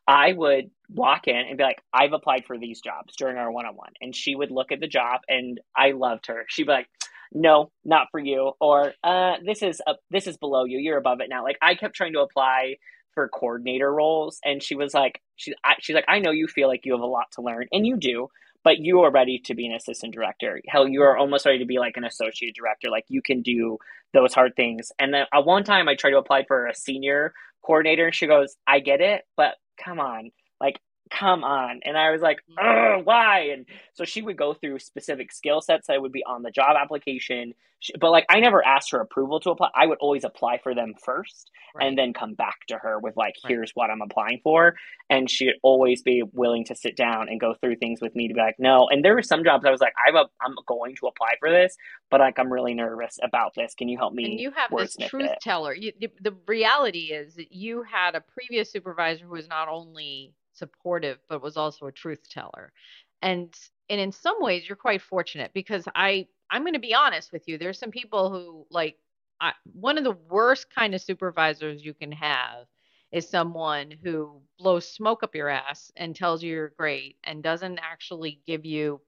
I would walk in and be like, I've applied for these jobs during our one on one. And she would look at the job and I loved her. She'd be like, no, not for you. Or, uh, this is, up, this is below you. You're above it now. Like I kept trying to apply for coordinator roles. And she was like, she, I, she's like, I know you feel like you have a lot to learn and you do, but you are ready to be an assistant director. Hell, you are almost ready to be like an associate director. Like you can do those hard things. And then at one time I tried to apply for a senior coordinator and she goes, I get it, but come on, like come on. And I was like, mm. why? And so she would go through specific skill sets that would be on the job application. But like, I never asked her approval to apply. I would always apply for them first right. and then come back to her with like, here's right. what I'm applying for. And she'd always be willing to sit down and go through things with me to be like, no. And there were some jobs I was like, I'm, a, I'm going to apply for this, but like, I'm really nervous about this. Can you help me? And you have this truth it? teller. You, the reality is that you had a previous supervisor who was not only supportive but was also a truth teller. And and in some ways you're quite fortunate because i i'm going to be honest with you there's some people who like I, one of the worst kind of supervisors you can have is someone who blows smoke up your ass and tells you you're great and doesn't actually give you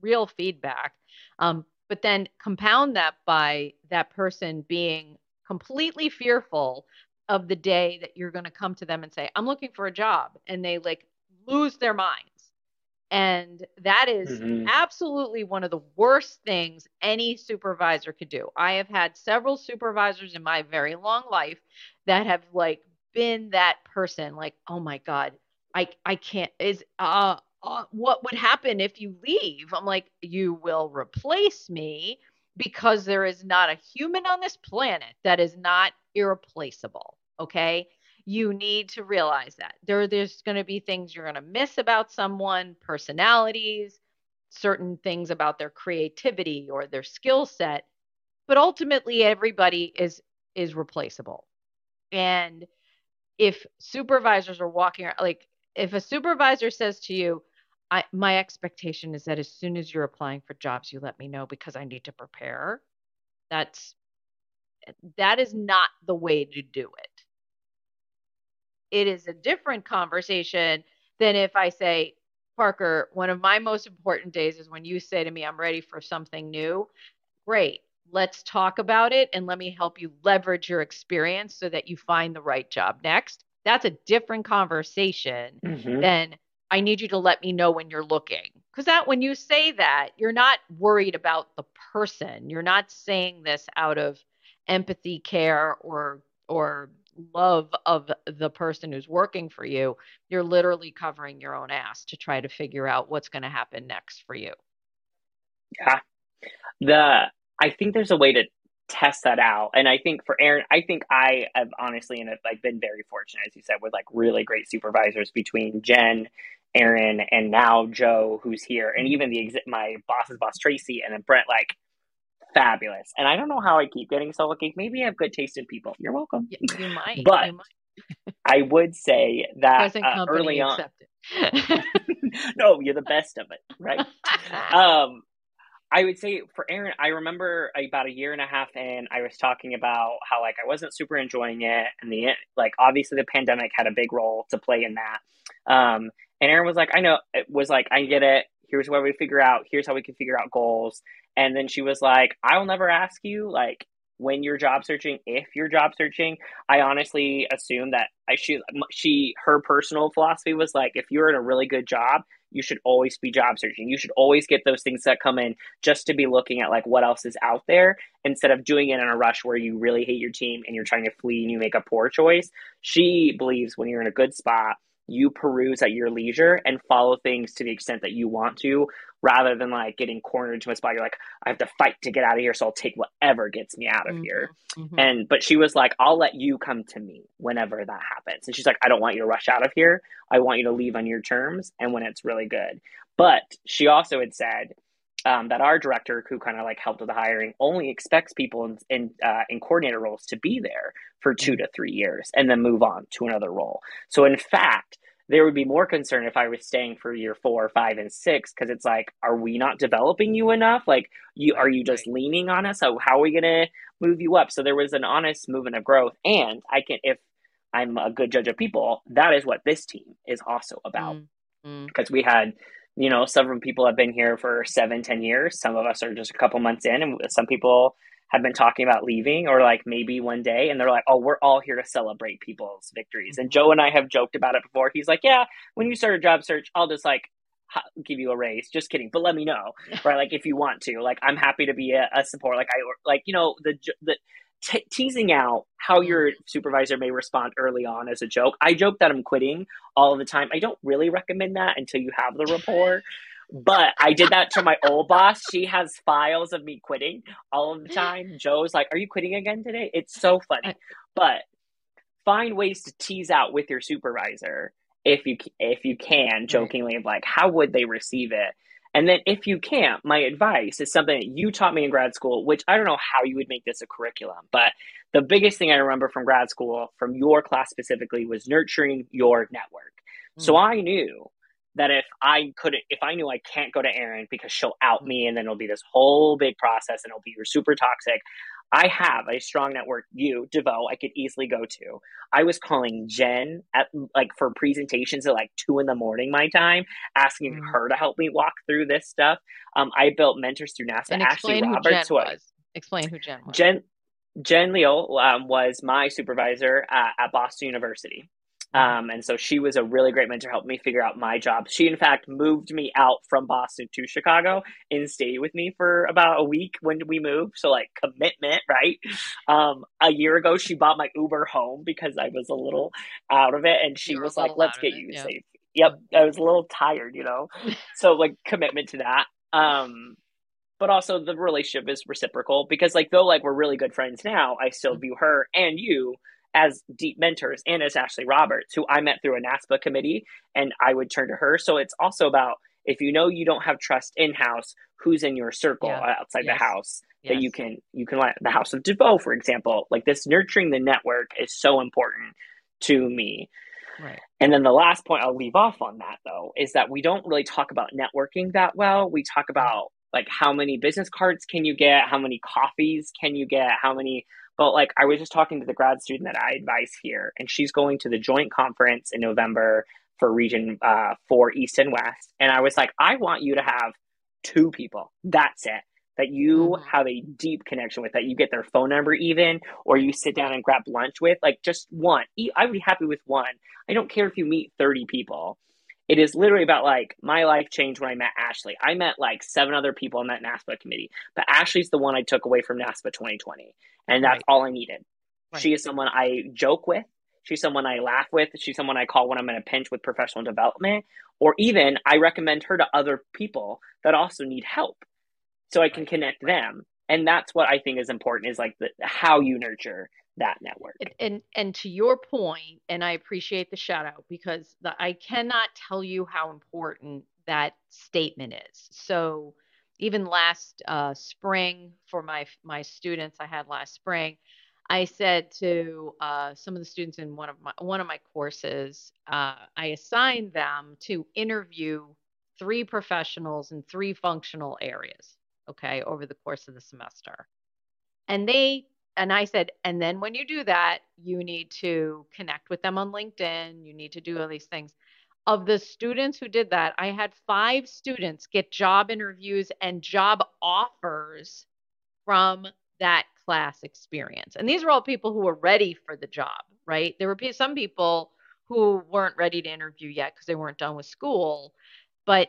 real feedback um, but then compound that by that person being completely fearful of the day that you're going to come to them and say, I'm looking for a job. And they like lose their minds. And that is mm-hmm. absolutely one of the worst things any supervisor could do. I have had several supervisors in my very long life that have like been that person like, "Oh my god, I I can't is uh, uh what would happen if you leave?" I'm like, "You will replace me because there is not a human on this planet that is not irreplaceable. Okay. You need to realize that there, there's going to be things you're going to miss about someone, personalities, certain things about their creativity or their skill set, but ultimately everybody is is replaceable. And if supervisors are walking around, like if a supervisor says to you, I, my expectation is that as soon as you're applying for jobs, you let me know because I need to prepare. That's that is not the way to do it. It is a different conversation than if I say, Parker, one of my most important days is when you say to me, I'm ready for something new. Great. Let's talk about it and let me help you leverage your experience so that you find the right job next. That's a different conversation mm-hmm. than I need you to let me know when you're looking. Because that when you say that, you're not worried about the person. You're not saying this out of empathy, care, or or love of the person who's working for you, you're literally covering your own ass to try to figure out what's going to happen next for you. Yeah. The I think there's a way to test that out. And I think for Aaron, I think I have honestly and I've, like been very fortunate, as you said, with like really great supervisors between Jen, Aaron, and now Joe, who's here, and even the my boss's boss Tracy, and then Brent. Like fabulous. And I don't know how I keep getting so lucky. Maybe I have good taste in people. You're welcome. Yeah, you might. But you might. I would say that uh, early on. no, you're the best of it, right? um, I would say for Aaron, I remember about a year and a half in, I was talking about how like I wasn't super enjoying it, and the like obviously the pandemic had a big role to play in that. Um, and Aaron was like, I know, it was like, I get it. Here's where we figure out. Here's how we can figure out goals. And then she was like, I'll never ask you like when you're job searching, if you're job searching. I honestly assume that I, she she her personal philosophy was like, if you're in a really good job, you should always be job searching. You should always get those things that come in just to be looking at like what else is out there instead of doing it in a rush where you really hate your team and you're trying to flee and you make a poor choice. She believes when you're in a good spot, you peruse at your leisure and follow things to the extent that you want to rather than like getting cornered to a spot you're like i have to fight to get out of here so i'll take whatever gets me out of mm-hmm. here mm-hmm. and but she was like i'll let you come to me whenever that happens and she's like i don't want you to rush out of here i want you to leave on your terms and when it's really good but she also had said um, that our director, who kind of like helped with the hiring, only expects people in in, uh, in coordinator roles to be there for two to three years and then move on to another role. So in fact, there would be more concern if I was staying for year four, five, and six because it's like, are we not developing you enough? Like, you are you just leaning on us? So how are we gonna move you up? So there was an honest movement of growth, and I can if I'm a good judge of people, that is what this team is also about mm-hmm. because we had you know, several people have been here for seven, ten years. Some of us are just a couple months in, and some people have been talking about leaving or like maybe one day, and they're like, "Oh, we're all here to celebrate people's victories." And Joe and I have joked about it before. He's like, "Yeah, when you start a job search, I'll just like give you a raise. Just kidding, but let me know, right? Like if you want to. Like I'm happy to be a, a support. Like I like you know the the te- teasing out how your mm. supervisor may respond early on as a joke. I joke that I'm quitting all the time. I don't really recommend that until you have the rapport. But I did that to my old boss. She has files of me quitting all of the time. Joe's like, "Are you quitting again today?" It's so funny. But find ways to tease out with your supervisor if you if you can, jokingly of like, how would they receive it? And then if you can't, my advice is something that you taught me in grad school, which I don't know how you would make this a curriculum, but the biggest thing I remember from grad school, from your class specifically, was nurturing your network. Mm. So I knew that if I couldn't, if I knew I can't go to Erin because she'll out me and then it'll be this whole big process and it'll be super toxic, I have a strong network, you, De Veau, I could easily go to. I was calling Jen at like for presentations at like two in the morning my time, asking mm. her to help me walk through this stuff. Um, I built mentors through NASPA. And Ashley Roberts was. Explain who Jen was. Jen Jen Leo um, was my supervisor at, at Boston University. Um, and so she was a really great mentor, helped me figure out my job. She, in fact, moved me out from Boston to Chicago and stayed with me for about a week when we moved. So, like, commitment, right? Um, a year ago, she bought my Uber home because I was a little out of it. And she was like, let's get you yeah. safe. Yep. I was a little tired, you know? so, like, commitment to that. Um, but also the relationship is reciprocal because, like, though, like, we're really good friends now, I still view her and you as deep mentors and as Ashley Roberts, who I met through a NASPA committee, and I would turn to her. So it's also about if you know you don't have trust in house, who's in your circle yeah. outside yes. the house yes. that you can you can let the house of De Veau, for example. Like this nurturing the network is so important to me. Right. And then the last point I'll leave off on that though is that we don't really talk about networking that well. We talk mm-hmm. about like how many business cards can you get, how many coffees can you get, how many but like I was just talking to the grad student that I advise here, and she's going to the joint conference in November for region uh, four, east and west. And I was like, I want you to have two people. That's it. That you mm-hmm. have a deep connection with, that you get their phone number even, or you sit down and grab lunch with, like just one. I would be happy with one. I don't care if you meet 30 people. It is literally about like my life changed when I met Ashley. I met like seven other people on that NASPA committee, but Ashley's the one I took away from NASPA 2020. And that's right. all I needed. Right. She is someone I joke with. She's someone I laugh with. She's someone I call when I'm in a pinch with professional development. Or even I recommend her to other people that also need help so I can connect them. And that's what I think is important is like the, how you nurture that network. And, and, and to your point, and I appreciate the shout out because the, I cannot tell you how important that statement is. So even last uh, spring for my my students I had last spring, I said to uh, some of the students in one of my one of my courses, uh, I assigned them to interview three professionals in three functional areas. Okay, over the course of the semester, and they and I said, and then when you do that, you need to connect with them on LinkedIn. You need to do all these things. Of the students who did that, I had five students get job interviews and job offers from that class experience. And these were all people who were ready for the job, right? There were some people who weren't ready to interview yet because they weren't done with school, but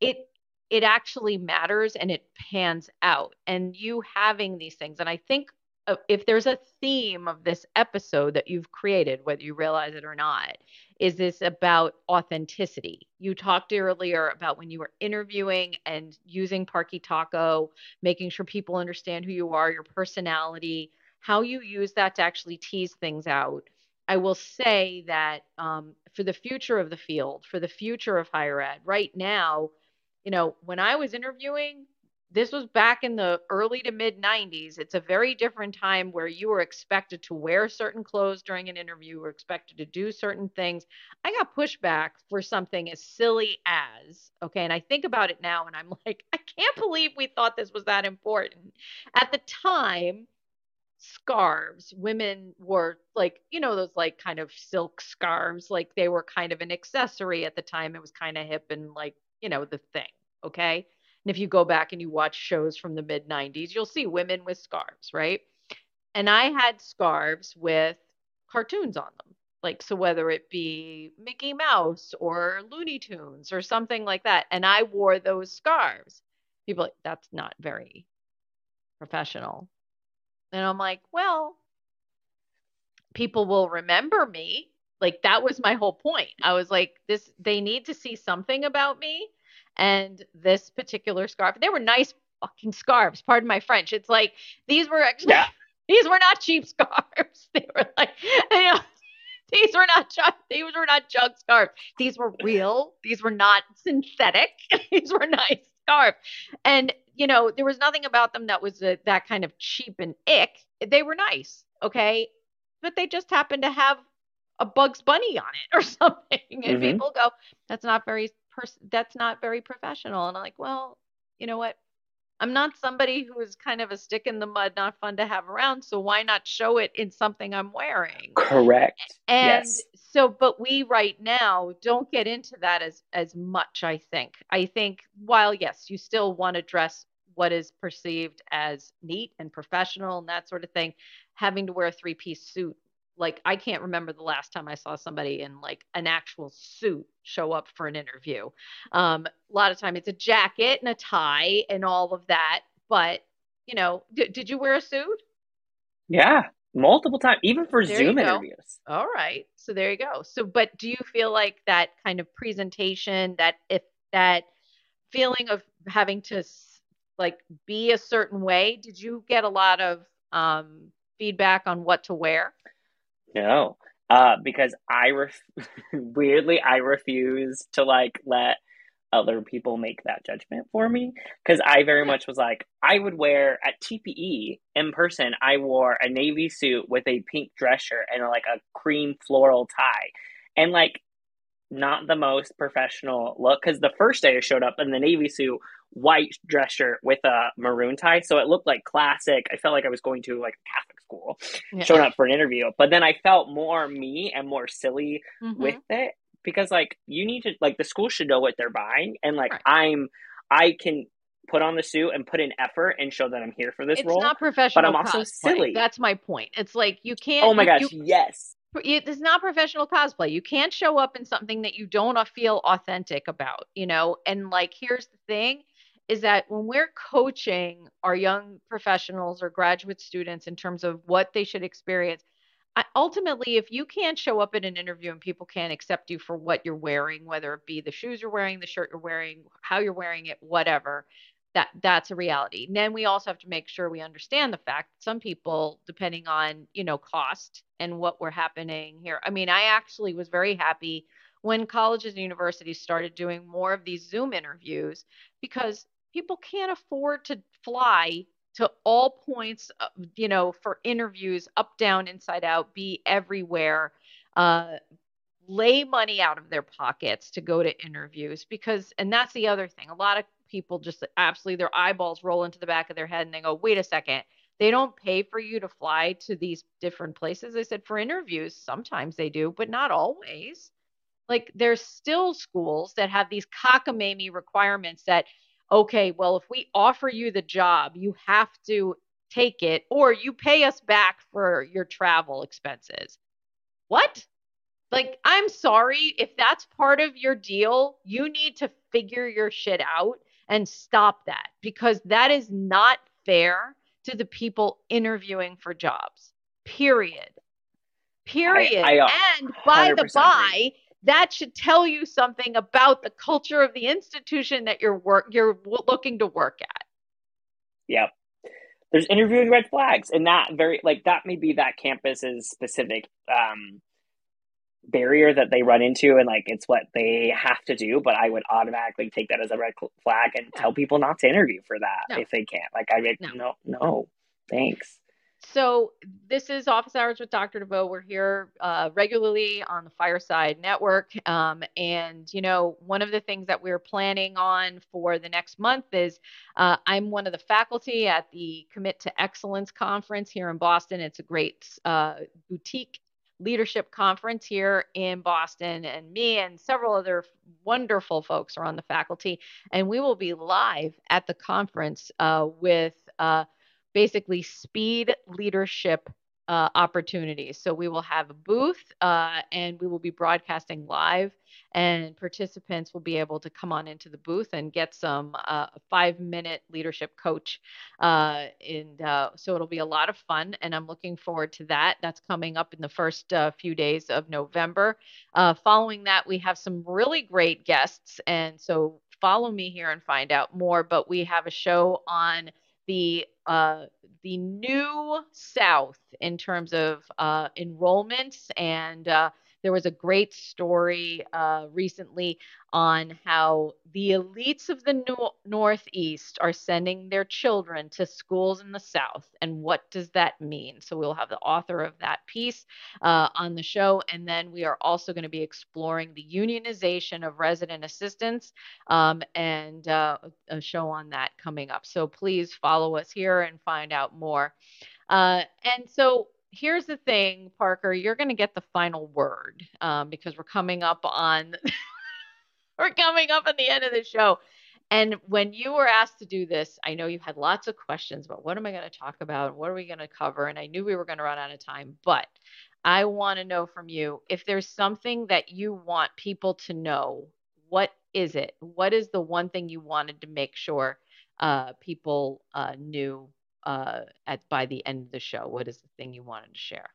it it actually matters and it pans out. And you having these things, and I think if there's a theme of this episode that you've created, whether you realize it or not, is this about authenticity. You talked earlier about when you were interviewing and using Parky Taco, making sure people understand who you are, your personality, how you use that to actually tease things out. I will say that um, for the future of the field, for the future of higher ed, right now, you know, when I was interviewing, this was back in the early to mid 90s. It's a very different time where you were expected to wear certain clothes during an interview, you were expected to do certain things. I got pushback for something as silly as, okay, and I think about it now and I'm like, I can't believe we thought this was that important. At the time, scarves women were like you know those like kind of silk scarves like they were kind of an accessory at the time it was kind of hip and like you know the thing okay and if you go back and you watch shows from the mid 90s, you'll see women with scarves, right? And I had scarves with cartoons on them. Like, so whether it be Mickey Mouse or Looney Tunes or something like that. And I wore those scarves. People like, that's not very professional. And I'm like, well, people will remember me. Like, that was my whole point. I was like, this, they need to see something about me and this particular scarf, they were nice fucking scarves. Pardon my French. It's like these were actually yeah. these were not cheap scarves. They were like you know, these were not junk, these were not junk scarves. These were real. These were not synthetic. these were nice scarves. And you know, there was nothing about them that was a, that kind of cheap and ick. They were nice, okay? But they just happened to have a Bugs Bunny on it or something. And mm-hmm. people go, that's not very person that's not very professional. And i'm like well you know what? I'm not somebody who is kind of a stick in the mud not fun to have around. So why not show it in something i'm wearing? Correct. And yes. so but we right now don't get into that as as much i think. I think while yes you still want to dress what is perceived as neat and professional and that sort of thing having to wear a three piece suit like I can't remember the last time I saw somebody in like an actual suit show up for an interview. Um, a lot of time it's a jacket and a tie and all of that. But you know, d- did you wear a suit? Yeah, multiple times, even for there Zoom interviews. All right, so there you go. So, but do you feel like that kind of presentation, that if that feeling of having to like be a certain way, did you get a lot of um, feedback on what to wear? No, uh, because I ref- weirdly I refuse to like let other people make that judgment for me because I very much was like I would wear at TPE in person. I wore a navy suit with a pink dress shirt and like a cream floral tie, and like not the most professional look because the first day I showed up in the navy suit, white dress shirt with a maroon tie, so it looked like classic. I felt like I was going to like a Catholic school, yeah. showing up for an interview. But then I felt more me and more silly mm-hmm. with it because like you need to like the school should know what they're buying and like Right. I'm I can put on the suit and put in effort and show that I'm here for this it's role. not professional. But I'm also cosplay. silly. That's my point. It's like you can't. oh my you- gosh, you- yes. it is not professional cosplay. You can't show up in something that you don't feel authentic about, you know? And like, here's the thing is that when we're coaching our young professionals or graduate students in terms of what they should experience, ultimately, if you can't show up at an interview and people can't accept you for what you're wearing, whether it be the shoes you're wearing, the shirt you're wearing, how you're wearing it, whatever, that that's a reality. And then we also have to make sure we understand the fact that some people, depending on you know cost and what were happening here. I mean, I actually was very happy when colleges and universities started doing more of these Zoom interviews because people can't afford to fly to all points, you know, for interviews, up, down, inside out, be everywhere. Uh, lay money out of their pockets to go to interviews because and that's the other thing a lot of people just absolutely their eyeballs roll into the back of their head and they go wait a second they don't pay for you to fly to these different places i said for interviews sometimes they do but not always like there's still schools that have these cockamamie requirements that okay well if we offer you the job you have to take it or you pay us back for your travel expenses what like, I'm sorry if that's part of your deal, you need to figure your shit out and stop that because that is not fair to the people interviewing for jobs. Period. Period. I, uh, and by the by, agree. That should tell you something about the culture of the institution that you're work you're looking to work at. Yep. There's interviewing red flags, and that very like that may be that campus's specific um, barrier that they run into, and like it's what they have to do. But I would automatically take that as a red flag and tell people not to interview for that No. if they can't. Like I like No. no, no, thanks. So this is Office Hours with Dr. De Veau. We're here uh, regularly on the Fireside Network, um, and you know one of the things that we're planning on for the next month is uh, I'm one of the faculty at the Commit to Excellence conference here in Boston. It's a great uh, boutique leadership conference here in Boston, and me and several other wonderful folks are on the faculty, and we will be live at the conference uh, with. Basically speed leadership uh, opportunities. So we will have a booth uh, and we will be broadcasting live, and participants will be able to come on into the booth and get some uh, five minute leadership coach. Uh, and uh, so it'll be a lot of fun, and I'm looking forward to that. That's coming up in the first uh, few days of November. Following that, we have some really great guests, and so follow me here and find out more. But we have a show on the uh, the new South in terms of uh, enrollments, and uh, there was a great story uh, recently on how the elites of the no- Northeast are sending their children to schools in the South, and what does that mean? So we'll have the author of that piece uh, on the show, and then we are also going to be exploring the unionization of resident assistants um, and uh, a show on that coming up. So please follow us here and find out more. Uh, and so here's the thing, Parker, you're going to get the final word um, because we're coming up on we're coming up on the end of the show. And when you were asked to do this, I know you had lots of questions about what am I going to talk about? What are we going to cover? And I knew we were going to run out of time, but I want to know from you if there's something that you want people to know, what is it? What is the one thing you wanted to make sure uh, people uh, knew uh, at by the end of the show? What is the thing you wanted to share?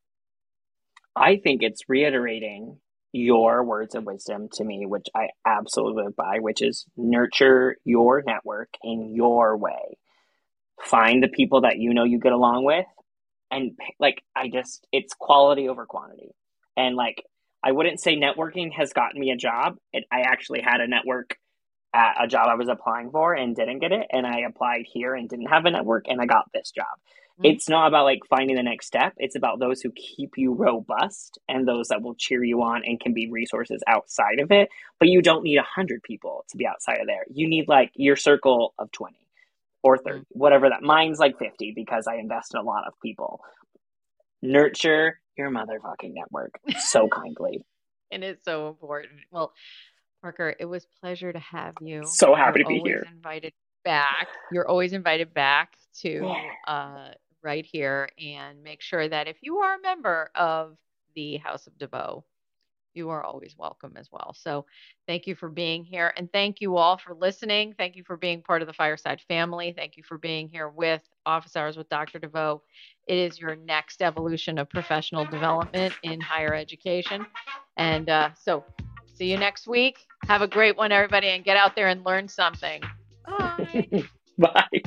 I think it's reiterating your words of wisdom to me, which I absolutely live by, which is nurture your network in your way. Find the people that you know you get along with. And like, I just, it's quality over quantity. And like, I wouldn't say networking has gotten me a job. It, I actually had a network at a job I was applying for and didn't get it. And I applied here and didn't have a network and I got this job. Mhm. It's not about like finding the next step. It's about those who keep you robust and those that will cheer you on and can be resources outside of it. But you don't need a hundred people to be outside of there. You need like your circle of 20 or 30, whatever that. Mine's like 50 because I invest in a lot of people. Nurture your motherfucking network so kindly. and it's so important. Well, Parker, it was pleasure to have you. So happy You're to be always here. Invited back. You're always invited back to uh, right here, and make sure that if you are a member of the House of De Veau, you are always welcome as well. So, thank you for being here, and thank you all for listening. Thank you for being part of the Fireside family. Thank you for being here with Office Hours with Dr. De Veau. It is your next evolution of professional development in higher education. And uh, so, see you next week. Have a great one, everybody, and get out there and learn something. Bye. Bye.